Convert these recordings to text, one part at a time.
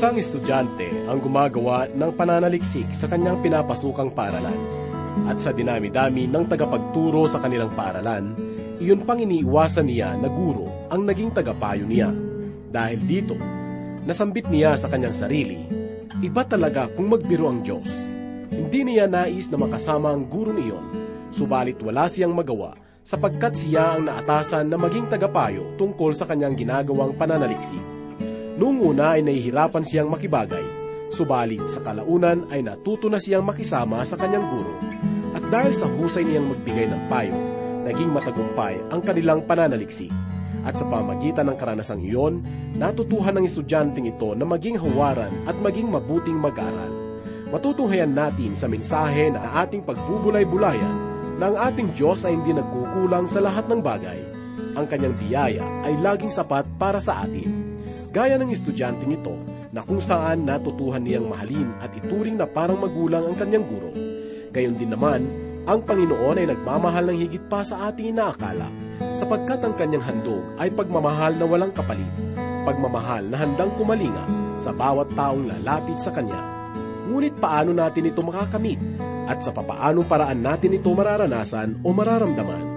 Isang estudyante ang gumagawa ng pananaliksik sa kanyang pinapasukang paaralan. At sa dinami-dami ng tagapagturo sa kanilang paaralan, iyon pang iniiwasan niya na guro ang naging tagapayo niya. Dahil dito, nasambit niya sa kanyang sarili, iba talaga kung magbiro ang Diyos. Hindi niya nais na makasama ang guro niyon, subalit wala siyang magawa sapagkat siya ang naatasan na maging tagapayo tungkol sa kanyang ginagawang pananaliksik. Noong una ay nahihirapan siyang makibagay, subalit sa kalaunan ay natuto na siyang makisama sa kanyang guro. At dahil sa husay niyang magbigay ng payo, naging matagumpay ang kanilang pananaliksik. At sa pamagitan ng karanasang iyon, natutuhan ng estudyanteng ito na maging hawaran at maging mabuting mag-aral. Matutunghayan natin sa mensahe na ating pagbubulay-bulayan na ang ating Diyos ay hindi nagkukulang sa lahat ng bagay. Ang kanyang biyaya ay laging sapat para sa atin. Gaya ng estudyanteng ito na kung saan natutuhan niyang mahalin at ituring na parang magulang ang kanyang guro. Gayon din naman, ang Panginoon ay nagmamahal ng higit pa sa ating inaakala, sapagkat ang kanyang handog ay pagmamahal na walang kapalit, pagmamahal na handang kumalinga sa bawat taong lalapit sa kanya. Ngunit paano natin ito makakamit? At sa papaanong paraan natin ito mararanasan o mararamdaman?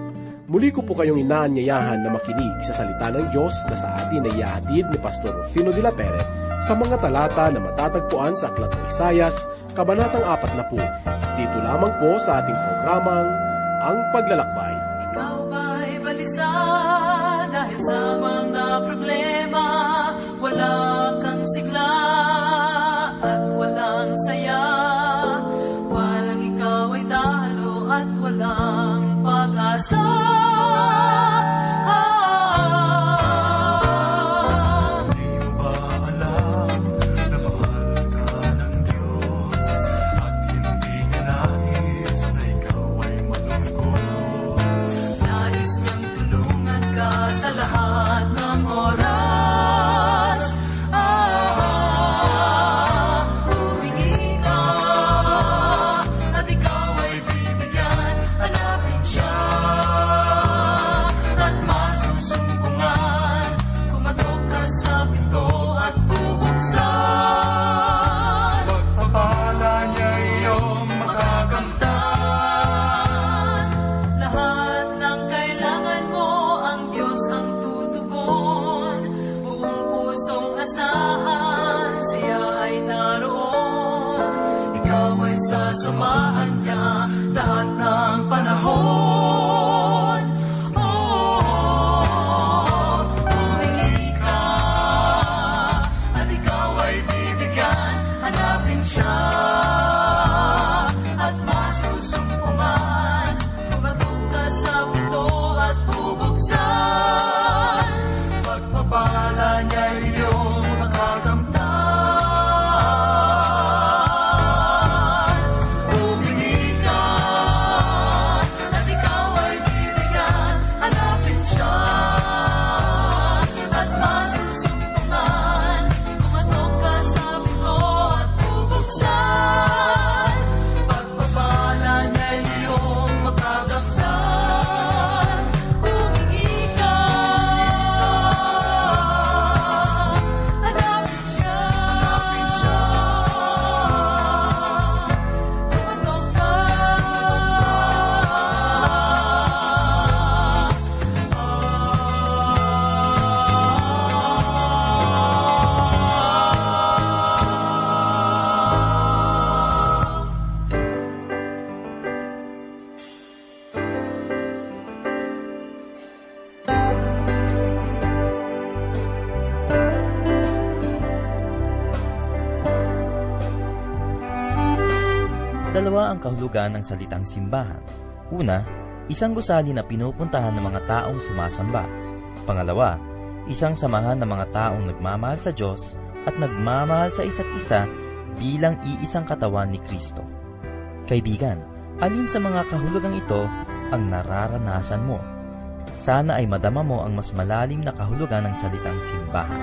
Muli ko po kayong inaanyayahan na makinig sa salita ng Diyos na sa atin ay ihahatid ni Pastor Rufino de la Pere sa mga talata na matatagpuan sa Aklat ng Isayas, Kabanatang 40. Dito lamang po sa ating programang Ang Paglalakbay. Ikaw ba'y balisa dahil sa mga problema? Ay kahulugan ng salitang simbahan. Una, isang gusali na pinupuntahan ng mga taong sumasamba. Pangalawa, isang samahan ng mga taong nagmamahal sa Diyos at nagmamahal sa isa't isa bilang iisang katawan ni Kristo. Kaibigan, alin sa mga kahulugang ito ang nararanasan mo? Sana ay madama mo ang mas malalim na kahulugan ng salitang simbahan.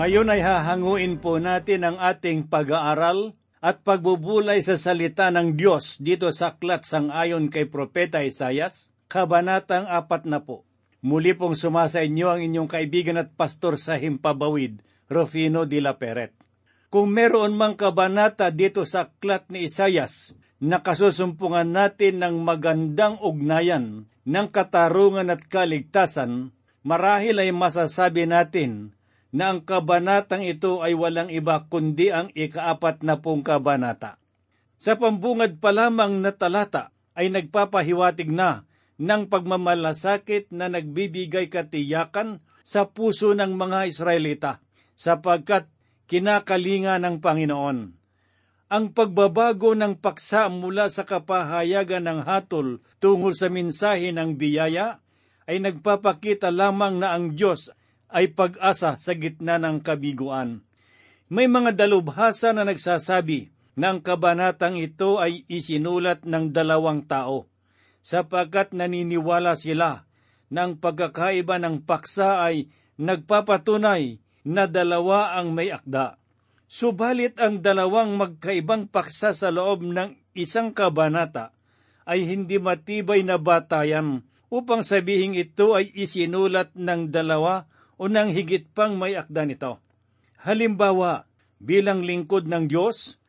Ngayon ay hahanguin po natin ang ating pag-aaral at pagbubulay sa salita ng Diyos dito sa aklat sang ayon kay Propeta Isayas, Kabanatang apat na po. Muli pong sumasa inyo ang inyong kaibigan at pastor sa Himpabawid, Rufino de la Peret. Kung meron mang kabanata dito sa aklat ni Isayas, nakasusumpungan natin ng magandang ugnayan ng katarungan at kaligtasan, marahil ay masasabi natin na ang kabanatang ito ay walang iba kundi ang ikaapat na pong kabanata. Sa pambungad pa lamang na talata ay nagpapahiwatig na ng pagmamalasakit na nagbibigay katiyakan sa puso ng mga Israelita sapagkat kinakalinga ng Panginoon. Ang pagbabago ng paksa mula sa kapahayagan ng hatol tungkol sa mensahe ng biyaya ay nagpapakita lamang na ang Diyos ay pag-asa sa gitna ng kabiguan. May mga dalubhasa na nagsasabi na ang kabanatang ito ay isinulat ng dalawang tao, sapagkat naniniwala sila na ang pagkakaiba ng paksa ay nagpapatunay na dalawa ang may akda. Subalit ang dalawang magkaibang paksa sa loob ng isang kabanata ay hindi matibay na batayan upang sabihin ito ay isinulat ng dalawa o ng higit pang may akda nito. Halimbawa, bilang lingkod ng Diyos,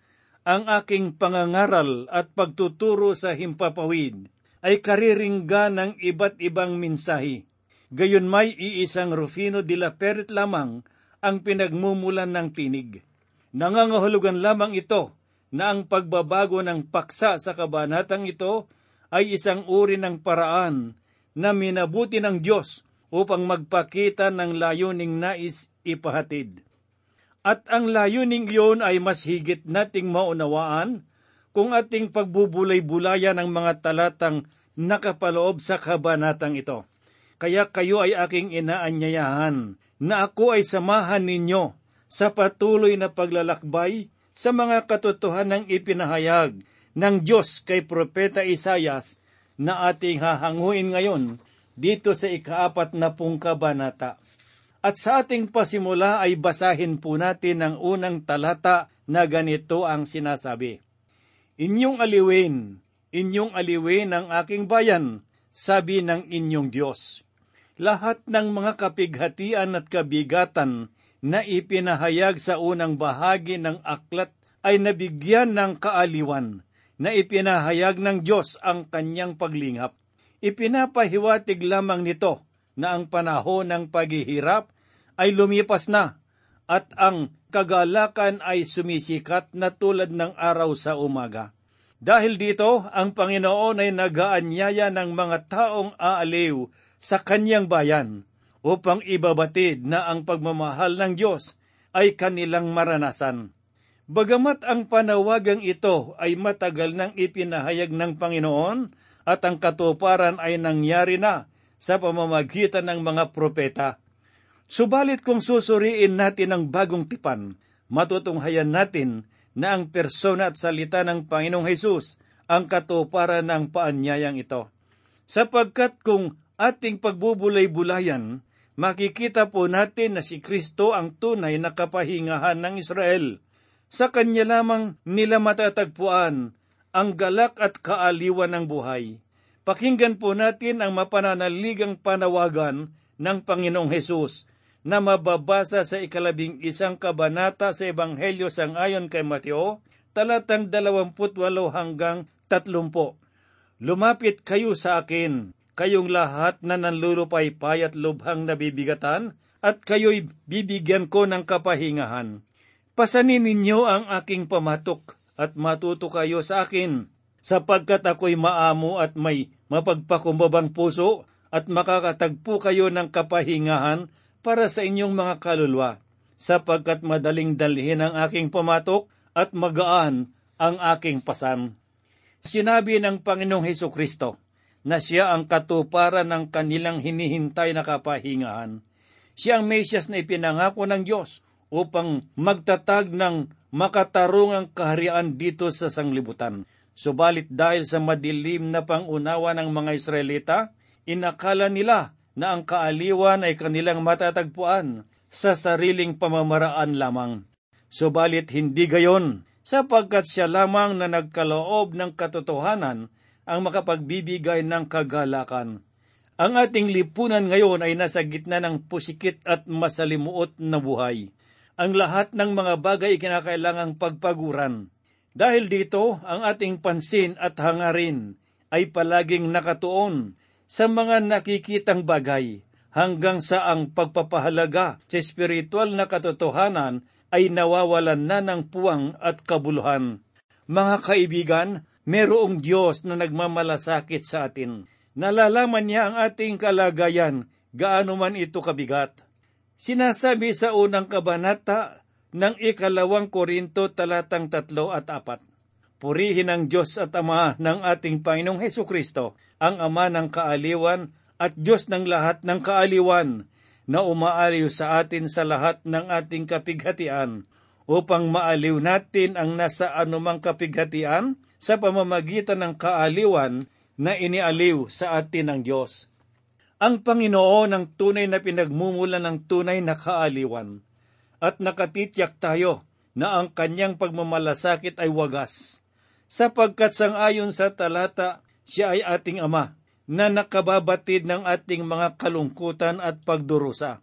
ang aking pangangaral at pagtuturo sa himpapawid ay kariringga ng iba't ibang minsahi. Gayon may iisang Rufino de la Peret lamang ang pinagmumulan ng tinig. Nangangahulugan lamang ito na ang pagbabago ng paksa sa kabanatang ito ay isang uri ng paraan na minabuti ng Diyos upang magpakita ng layuning nais ipahatid. At ang layuning iyon ay mas higit nating maunawaan kung ating pagbubulay-bulayan ng mga talatang nakapaloob sa kabanatang ito. Kaya kayo ay aking inaanyayahan na ako ay samahan ninyo sa patuloy na paglalakbay sa mga katotohanang ipinahayag ng Diyos kay Propeta Isayas na ating hahanguin ngayon dito sa ikaapat na pong. At sa ating pasimula ay basahin po natin ang unang talata na ganito ang sinasabi. Inyong aliwin, inyong aliwin ang aking bayan, sabi ng inyong Diyos. Lahat ng mga kapighatian at kabigatan na ipinahayag sa unang bahagi ng aklat ay nabigyan ng kaaliwan na ipinahayag ng Diyos ang kanyang paglingap. Ipinapahiwatig lamang nito na ang panahon ng paghihirap ay lumipas na at ang kagalakan ay sumisikat na tulad ng araw sa umaga. Dahil dito, ang Panginoon ay nagaanyaya ng mga taong aaliw sa kanyang bayan upang ibabatid na ang pagmamahal ng Diyos ay kanilang maranasan. Bagamat ang panawagang ito ay matagal nang ipinahayag ng Panginoon, at ang katuparan ay nangyari na sa pamamagitan ng mga propeta. Subalit kung susuriin natin ang bagong tipan, matutunghayan natin na ang persona at salita ng Panginoong Hesus ang katuparan ng paanyayang ito. Sapagkat kung ating pagbubulay-bulayan, makikita po natin na si Kristo ang tunay na kapahingahan ng Israel. Sa Kanya lamang nila matatagpuan ang galak at kaaliwan ng buhay. Pakinggan po natin ang mapananaligang panawagan ng Panginoong Hesus na mababasa sa ikalabing isang kabanata sa Ebanghelyo sang ayon kay Mateo, talatang 28 hanggang 30. Lumapit kayo sa akin, kayong lahat na nanlulupaypay at lubhang nabibigatan, at kayo'y bibigyan ko ng kapahingahan. Pasanin ninyo ang aking pamatok at matuto kayo sa akin, sapagkat ako'y maamo at may mapagpakumbabang puso at makakatagpo kayo ng kapahingahan para sa inyong mga kaluluwa, sapagkat madaling dalhin ang aking pamatok at magaan ang aking pasan. Sinabi ng Panginoong Heso Kristo na siya ang katuparan ng kanilang hinihintay na kapahingahan. Siya ang Mesyas na ipinangako ng Diyos upang magtatag ng makatarungang kaharian dito sa sanglibutan. Subalit dahil sa madilim na pangunawa ng mga Israelita, inakala nila na ang kaaliwan ay kanilang matatagpuan sa sariling pamamaraan lamang. Subalit hindi gayon, sapagkat siya lamang na nagkaloob ng katotohanan ang makapagbibigay ng kagalakan. Ang ating lipunan ngayon ay nasa gitna ng pusikit at masalimuot na buhay. Ang lahat ng mga bagay kinakailangang pagpaguran. Dahil dito, ang ating pansin at hangarin ay palaging nakatuon sa mga nakikitang bagay hanggang sa ang pagpapahalaga sa espiritual na katotohanan ay nawawalan na ng puwang at kabuluhan. Mga kaibigan, merong Diyos na nagmamalasakit sa atin. Nalalaman niya ang ating kalagayan, gaano man ito kabigat. Sinasabi sa unang kabanata ng ikalawang Korinto talatang tatlo at apat. Purihin ang Diyos at Ama ng ating Panginoong Heso Kristo, ang Ama ng kaaliwan at Diyos ng lahat ng kaaliwan, na umaaliw sa atin sa lahat ng ating kapighatian, upang maaliw natin ang nasa anumang kapighatian sa pamamagitan ng kaaliwan na inialiw sa atin ng Diyos. Ang Panginoon ang tunay na pinagmumula ng tunay na kaaliwan, at nakatityak tayo na ang kanyang pagmamalasakit ay wagas, sapagkat sangayon sa talata, siya ay ating Ama, na nakababatid ng ating mga kalungkutan at pagdurusa.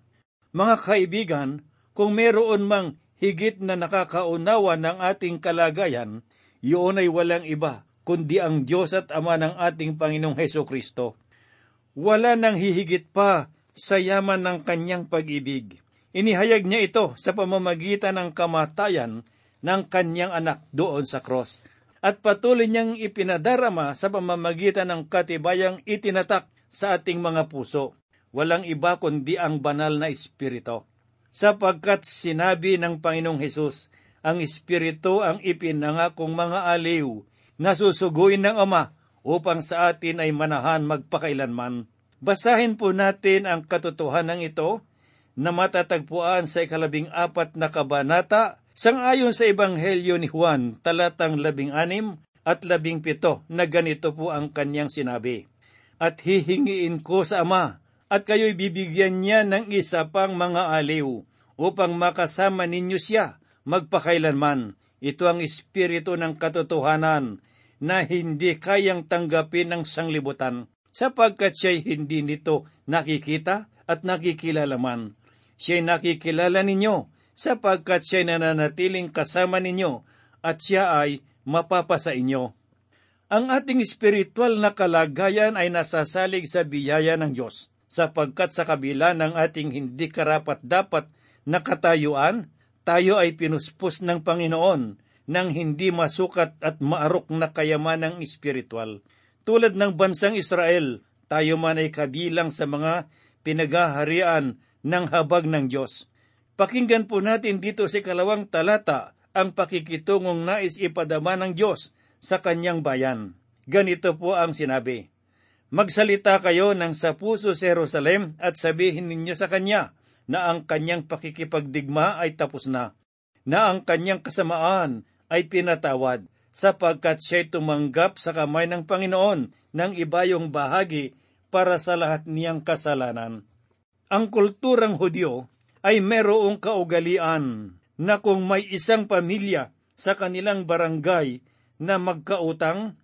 Mga kaibigan, kung meron mang higit na nakakaunawa ng ating kalagayan, iyon ay walang iba, kundi ang Diyos at Ama ng ating Panginoong Heso Kristo. Wala nang hihigit pa sa yaman ng kanyang pag-ibig. Inihayag niya ito sa pamamagitan ng kamatayan ng kanyang anak doon sa cross at patuloy niyang ipinadarama sa pamamagitan ng katibayang itinatak sa ating mga puso. Walang iba kundi ang banal na Espiritu. Sapagkat sinabi ng Panginoong Hesus, ang Espiritu ang ipinangakong mga aliw na susuguin ng Ama upang sa atin ay manahan magpakailanman. Basahin po natin ang katotohanan ito na matatagpuan sa ikalabing apat na kabanata Sangayon sa Ebanghelyo ni Juan, talatang labing anim at labing pito, na ganito po ang kanyang sinabi. At hihingiin ko sa Ama, at kayo'y bibigyan niya ng isa pang mga aliw, upang makasama ninyo siya magpakailanman. Ito ang espiritu ng katotohanan na hindi kayang tanggapin ng sanglibutan, sapagkat siya'y hindi nito nakikita at nakikilala man. Siya'y nakikilala ninyo sapagkat siya nananatiling kasama ninyo at siya ay mapapasa inyo. Ang ating espiritual na kalagayan ay nasasalig sa biyaya ng Diyos, sapagkat sa kabila ng ating hindi karapat-dapat na katayuan, tayo ay pinuspos ng Panginoon ng hindi masukat at maarok na kayamanang espiritual. Tulad ng bansang Israel, tayo man ay kabilang sa mga pinagaharian ng habag ng Diyos. Pakinggan po natin dito sa kalawang talata ang pakikitungong nais ipadama ng Diyos sa kanyang bayan. Ganito po ang sinabi, Magsalita kayo ng sa puso sa Jerusalem at sabihin ninyo sa kanya na ang kanyang pakikipagdigma ay tapos na, na ang kanyang kasamaan ay pinatawad, sapagkat siya'y tumanggap sa kamay ng Panginoon ng ibayong bahagi para sa lahat niyang kasalanan. Ang kulturang Hudyo ay merong kaugalian na kung may isang pamilya sa kanilang barangay na magkautang,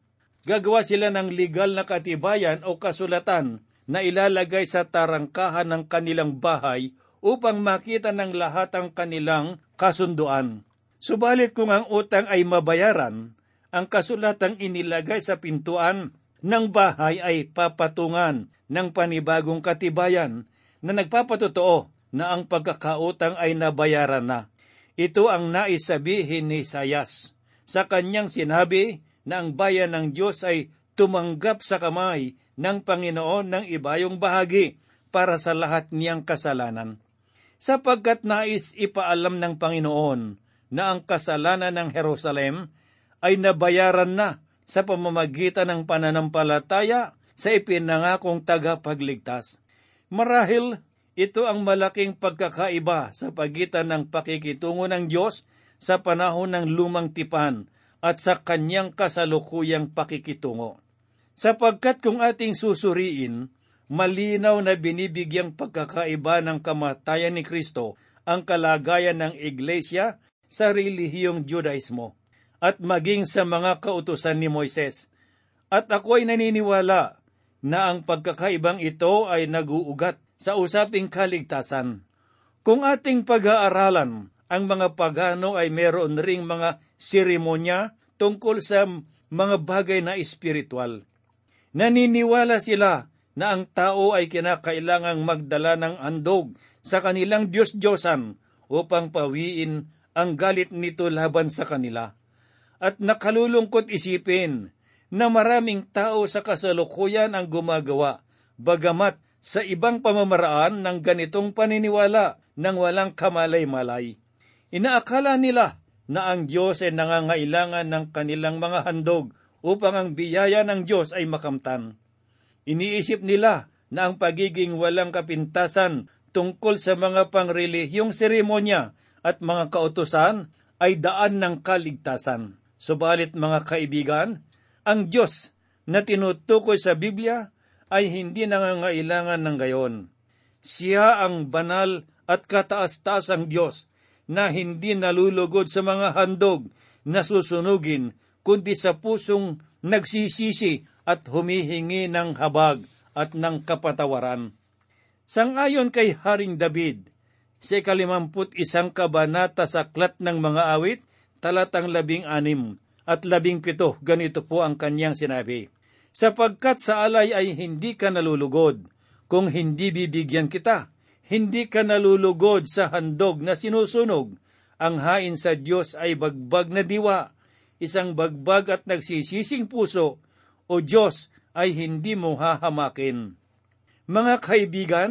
gagawa sila ng legal na katibayan o kasulatan na ilalagay sa tarangkahan ng kanilang bahay upang makita ng lahat ang kanilang kasunduan. Subalit kung ang utang ay mabayaran, ang kasulatang inilagay sa pintuan ng bahay ay papatungan ng panibagong katibayan na nagpapatotoo na ang pagkakautang ay nabayaran na. Ito ang naisabihin ni Sayas. Sa kanyang sinabi na ang bayan ng Diyos ay tumanggap sa kamay ng Panginoon ng ibayong bahagi para sa lahat niyang kasalanan. Sapagkat nais ipaalam ng Panginoon na ang kasalanan ng Jerusalem ay nabayaran na sa pamamagitan ng pananampalataya sa ipinangakong tagapagligtas. Marahil ito ang malaking pagkakaiba sa pagitan ng pakikitungo ng Diyos sa panahon ng lumang tipan at sa kanyang kasalukuyang pakikitungo. Sapagkat kung ating susuriin, malinaw na binibigyang pagkakaiba ng kamatayan ni Kristo ang kalagayan ng iglesia sa relihiyong Judaismo. at maging sa mga kautusan ni Moises. At ako ay naniniwala na ang pagkakaibang ito ay naguugat sa usaping kaligtasan. Kung ating pag-aaralan, ang mga pagano ay meron ring mga seremonya tungkol sa mga bagay na espiritual. Naniniwala sila na ang tao ay kinakailangang magdala ng andog sa kanilang Diyos-Diyosan upang pawiin ang galit nito laban sa kanila. At nakalulungkot isipin na maraming tao sa kasalukuyan ang gumagawa, bagamat sa ibang pamamaraan ng ganitong paniniwala ng walang kamalay-malay. Inaakala nila na ang Diyos ay nangangailangan ng kanilang mga handog upang ang biyaya ng Diyos ay makamtan. Iniisip nila na ang pagiging walang kapintasan tungkol sa mga pangrelihiyong seremonya at mga kautusan ay daan ng kaligtasan. Subalit mga kaibigan, ang Diyos na tinutukoy sa Biblia ay hindi nangangailangan ng gayon. Siya ang banal at kataas-taasang Diyos na hindi nalulugod sa mga handog na susunugin, kundi sa pusong nagsisisi at humihingi ng habag at ng kapatawaran. Sangayon kay Haring David, sa ikalimamput isang kabanata sa Aklat ng Mga Awit, talatang labing anim at labing pito, ganito po ang kanyang sinabi. Sapagkat sa alay ay hindi ka nalulugod, kung hindi bibigyan kita, hindi ka nalulugod sa handog na sinusunog. Ang hain sa Diyos ay bagbag na diwa, isang bagbag at nagsisising puso, o Diyos ay hindi mo hahamakin. Mga kaibigan,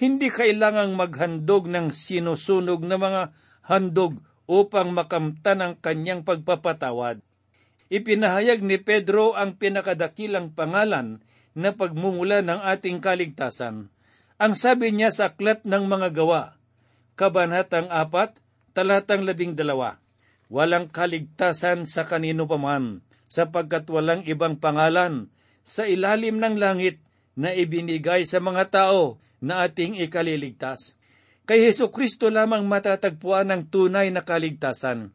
hindi kailangang maghandog ng sinusunog na mga handog upang makamtan ang kanyang pagpapatawad. Ipinahayag ni Pedro ang pinakadakilang pangalan na pagmumula ng ating kaligtasan. Ang sabi niya sa aklat ng mga gawa, Kabanatang 4, talatang 12, Walang kaligtasan sa kanino paman, sapagkat walang ibang pangalan sa ilalim ng langit na ibinigay sa mga tao na ating ikaliligtas. Kay Heso Kristo lamang matatagpuan ang tunay na kaligtasan.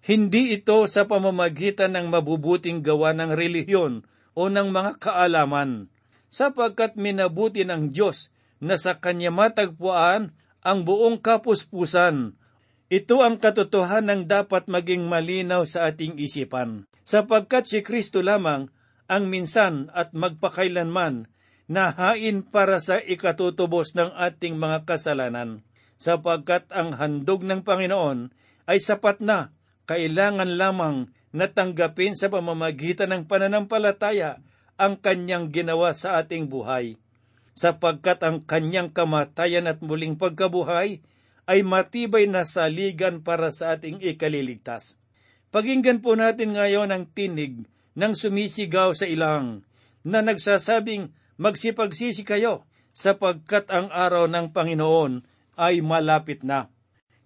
Hindi ito sa pamamagitan ng mabubuting gawa ng relihiyon o ng mga kaalaman, sapagkat minabuti ng Diyos na sa Kanya matagpuan ang buong kapuspusan. Ito ang katotohanan dapat maging malinaw sa ating isipan, sapagkat si Kristo lamang ang minsan at magpakailanman na hain para sa ikatutubos ng ating mga kasalanan, sapagkat ang handog ng Panginoon ay sapat na, kailangan lamang natanggapin sa pamamagitan ng pananampalataya ang kanyang ginawa sa ating buhay sapagkat ang kanyang kamatayan at muling pagkabuhay ay matibay na saligan para sa ating ikaliligtas. Paginggan po natin ngayon ang tinig ng sumisigaw sa ilang na nagsasabing magsipagsisi kayo sapagkat ang araw ng Panginoon ay malapit na.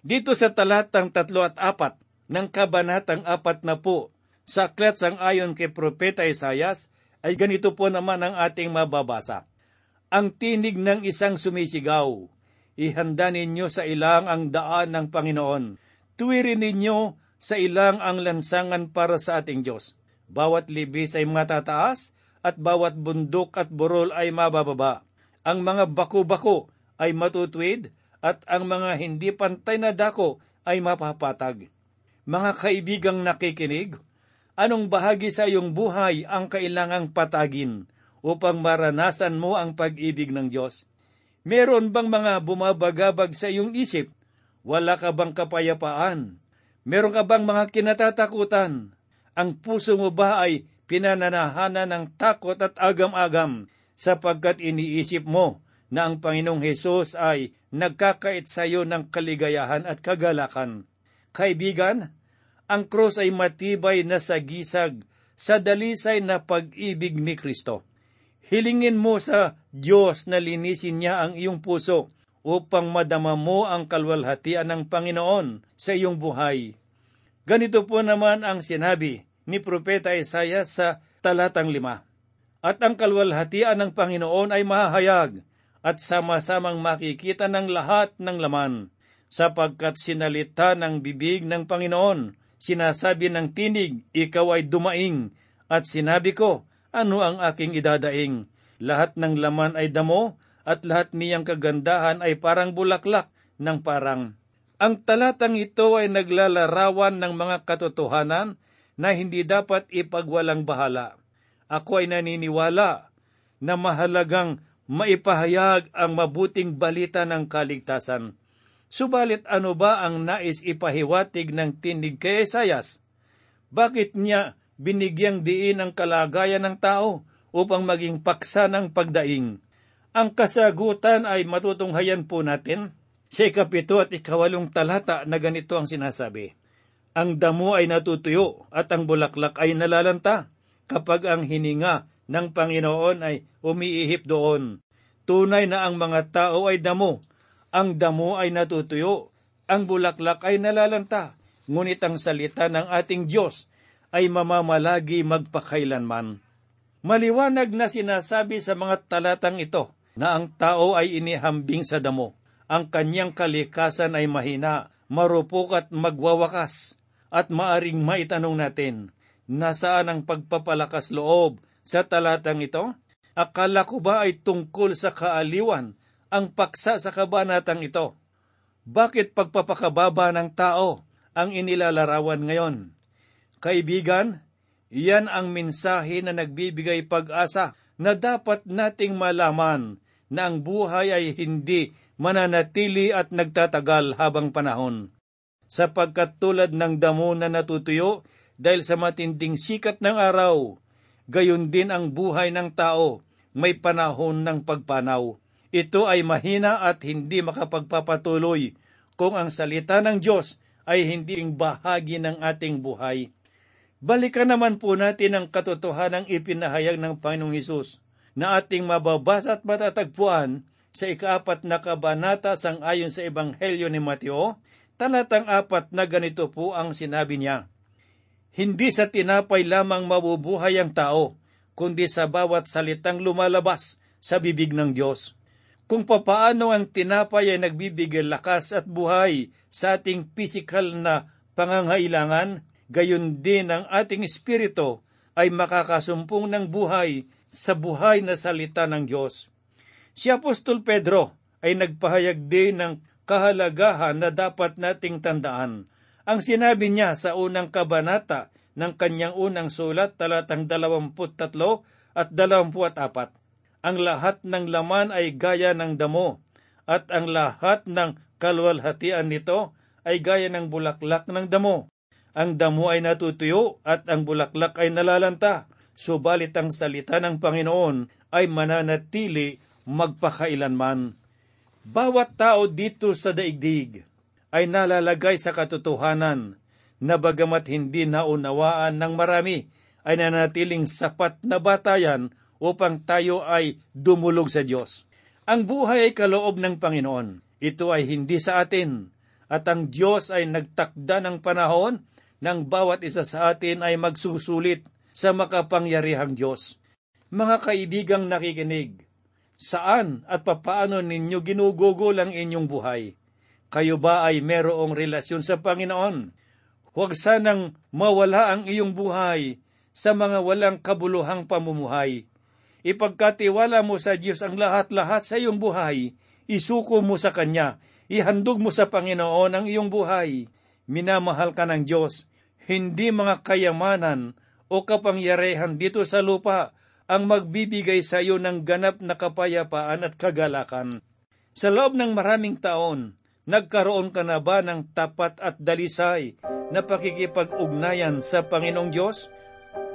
Dito sa talatang tatlo at apat ng kabanatang apat na po sa aklat sang ayon kay Propeta Isayas ay ganito po naman ang ating mababasa ang tinig ng isang sumisigaw. Ihanda ninyo sa ilang ang daan ng Panginoon. Tuwirin ninyo sa ilang ang lansangan para sa ating Diyos. Bawat libis ay matataas at bawat bundok at burol ay mabababa. Ang mga bako-bako ay matutuwid at ang mga hindi pantay na dako ay mapapatag. Mga kaibigang nakikinig, anong bahagi sa iyong buhay ang kailangang patagin? upang maranasan mo ang pag-ibig ng Diyos? Meron bang mga bumabagabag sa iyong isip? Wala ka bang kapayapaan? Meron ka bang mga kinatatakutan? Ang puso mo ba ay pinananahanan ng takot at agam-agam sapagkat iniisip mo na ang Panginoong Hesus ay nagkakait sa iyo ng kaligayahan at kagalakan. Kaibigan, ang krus ay matibay na sagisag sa dalisay na pag-ibig ni Kristo. Hilingin mo sa Diyos na linisin niya ang iyong puso upang madama mo ang kalwalhatian ng Panginoon sa iyong buhay. Ganito po naman ang sinabi ni Propeta Isaiah sa talatang lima. At ang kalwalhatian ng Panginoon ay mahahayag at sama-samang makikita ng lahat ng laman, sapagkat sinalita ng bibig ng Panginoon Sinasabi ng tinig, ikaw ay dumaing, at sinabi ko, ano ang aking idadaing? Lahat ng laman ay damo, at lahat niyang kagandahan ay parang bulaklak ng parang. Ang talatang ito ay naglalarawan ng mga katotohanan na hindi dapat ipagwalang bahala. Ako ay naniniwala na mahalagang maipahayag ang mabuting balita ng kaligtasan. Subalit ano ba ang nais ipahiwatig ng tinig kay Esayas? Bakit niya binigyang diin ang kalagayan ng tao upang maging paksa ng pagdaing? Ang kasagutan ay matutunghayan po natin sa ikapito at ikawalong talata na ganito ang sinasabi. Ang damo ay natutuyo at ang bulaklak ay nalalanta kapag ang hininga ng Panginoon ay umiihip doon. Tunay na ang mga tao ay damo ang damo ay natutuyo, ang bulaklak ay nalalanta, ngunit ang salita ng ating Diyos ay mamamalagi magpakailanman. Maliwanag na sinasabi sa mga talatang ito na ang tao ay inihambing sa damo. Ang kanyang kalikasan ay mahina, marupok at magwawakas. At maaring maitanong natin, nasaan ang pagpapalakas loob sa talatang ito? Akala ko ba ay tungkol sa kaaliwan ang paksa sa kabanatang ito. Bakit pagpapakababa ng tao ang inilalarawan ngayon? Kaibigan, iyan ang mensahe na nagbibigay pag-asa na dapat nating malaman na ang buhay ay hindi mananatili at nagtatagal habang panahon. Sapagkat tulad ng damo na natutuyo dahil sa matinding sikat ng araw, gayon din ang buhay ng tao, may panahon ng pagpanaw ito ay mahina at hindi makapagpapatuloy kung ang salita ng Diyos ay hindi bahagi ng ating buhay. Balikan naman po natin ang katotohanang ipinahayag ng Panginoong Hesus na ating mababasa at matatagpuan sa ikaapat na kabanata sang ayon sa Ebanghelyo ni Mateo, talatang apat na ganito po ang sinabi niya. Hindi sa tinapay lamang mabubuhay ang tao, kundi sa bawat salitang lumalabas sa bibig ng Diyos kung papaano ang tinapay ay nagbibigay lakas at buhay sa ating pisikal na pangangailangan, gayon din ang ating espiritu ay makakasumpong ng buhay sa buhay na salita ng Diyos. Si Apostol Pedro ay nagpahayag din ng kahalagahan na dapat nating tandaan. Ang sinabi niya sa unang kabanata ng kanyang unang sulat talatang 23 at 24 ang lahat ng laman ay gaya ng damo, at ang lahat ng kalwalhatian nito ay gaya ng bulaklak ng damo. Ang damo ay natutuyo at ang bulaklak ay nalalanta, subalit ang salita ng Panginoon ay mananatili magpakailanman. Bawat tao dito sa daigdig ay nalalagay sa katotohanan na bagamat hindi naunawaan ng marami, ay nanatiling sapat na batayan upang tayo ay dumulog sa Diyos. Ang buhay ay kaloob ng Panginoon. Ito ay hindi sa atin. At ang Diyos ay nagtakda ng panahon nang bawat isa sa atin ay magsusulit sa makapangyarihang Diyos. Mga kaibigang nakikinig, saan at papaano ninyo ginugugol ang inyong buhay? Kayo ba ay merong relasyon sa Panginoon? Huwag sanang mawala ang iyong buhay sa mga walang kabuluhang pamumuhay Ipagkatiwala mo sa Diyos ang lahat-lahat sa iyong buhay. Isuko mo sa Kanya. Ihandog mo sa Panginoon ang iyong buhay. Minamahal ka ng Diyos. Hindi mga kayamanan o kapangyarihan dito sa lupa ang magbibigay sa iyo ng ganap na kapayapaan at kagalakan. Sa loob ng maraming taon, nagkaroon ka na ba ng tapat at dalisay na pakikipag-ugnayan sa Panginoong Diyos?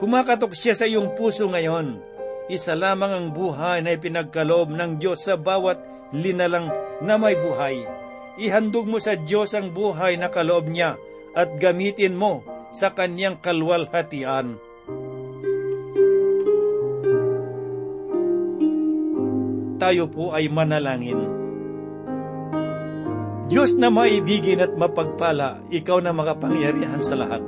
Kumakatok siya sa iyong puso ngayon isa lamang ang buhay na ipinagkaloob ng Diyos sa bawat linalang na may buhay. Ihandog mo sa Diyos ang buhay na kaloob niya at gamitin mo sa kanyang kalwalhatian. Tayo po ay manalangin. Diyos na maibigin at mapagpala, ikaw na makapangyarihan sa lahat.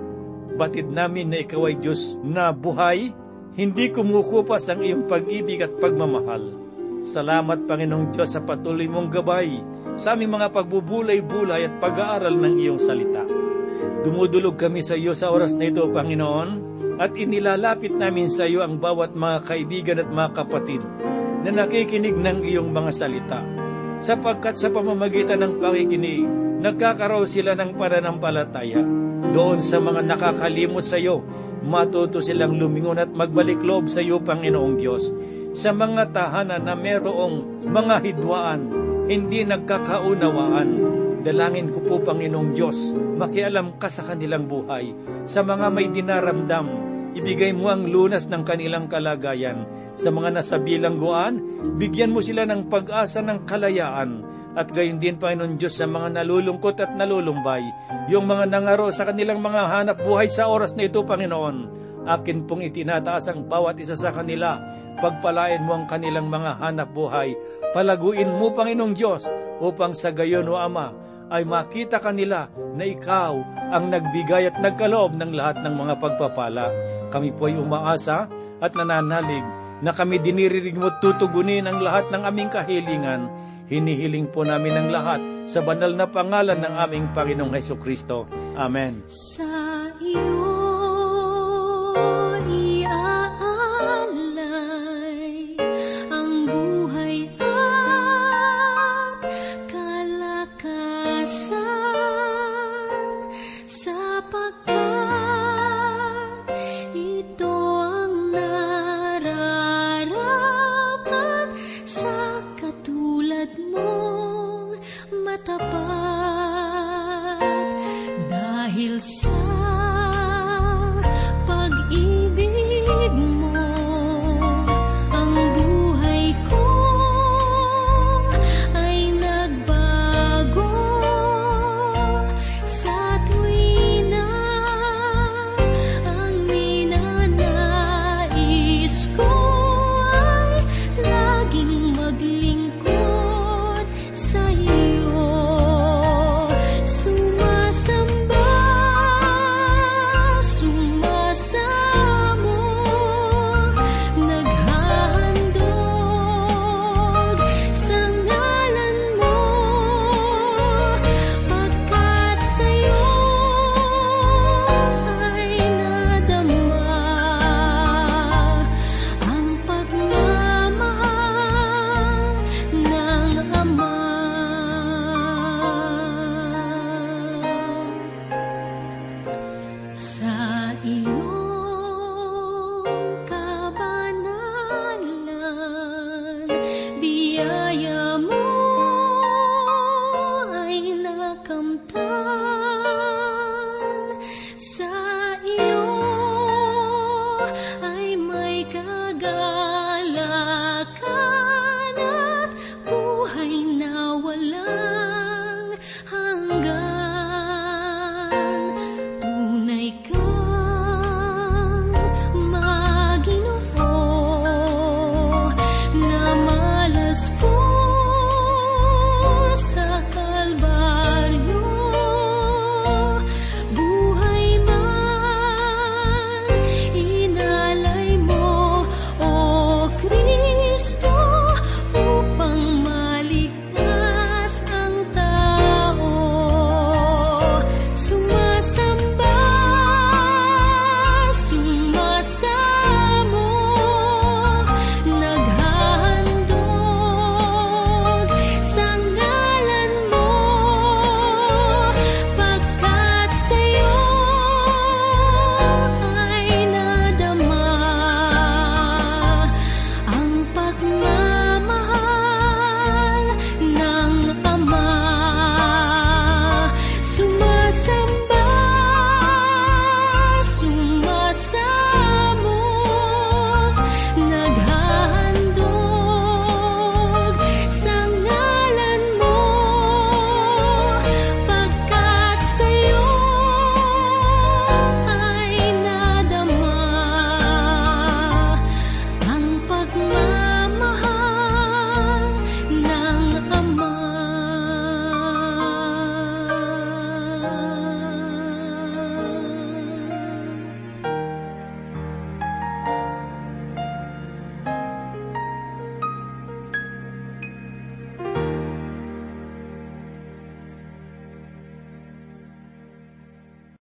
Batid namin na ikaw ay Diyos na buhay, hindi kumukupas ang iyong pag-ibig at pagmamahal. Salamat, Panginoong Diyos, sa patuloy mong gabay sa aming mga pagbubulay-bulay at pag-aaral ng iyong salita. Dumudulog kami sa iyo sa oras na ito, Panginoon, at inilalapit namin sa iyo ang bawat mga kaibigan at mga kapatid na nakikinig ng iyong mga salita. Sapagkat sa pamamagitan ng pakikinig, nagkakaroon sila ng pananampalataya. Doon sa mga nakakalimot sa iyo, matuto silang lumingon at magbalik loob sa iyo, Panginoong Diyos. Sa mga tahanan na merong mga hidwaan, hindi nagkakaunawaan, Dalangin ko po, Panginoong Diyos, makialam ka sa kanilang buhay. Sa mga may dinaramdam, ibigay mo ang lunas ng kanilang kalagayan. Sa mga nasa bilangguan, bigyan mo sila ng pag-asa ng kalayaan. At gayon din, Panginoon Diyos, sa mga nalulungkot at nalulumbay, yung mga nangaro sa kanilang mga hanap buhay sa oras na ito, Panginoon, akin pong itinataas ang bawat isa sa kanila. Pagpalain mo ang kanilang mga hanap buhay. Palaguin mo, Panginoong Diyos, upang sa gayon, O Ama, ay makita kanila na ikaw ang nagbigay at nagkaloob ng lahat ng mga pagpapala. Kami po ay umaasa at nananalig na kami dinirinig mo tutugunin ang lahat ng aming kahilingan. Hinihiling po namin ang lahat sa banal na pangalan ng aming Panginoong Heso Kristo. Amen. Sa iyo iaalay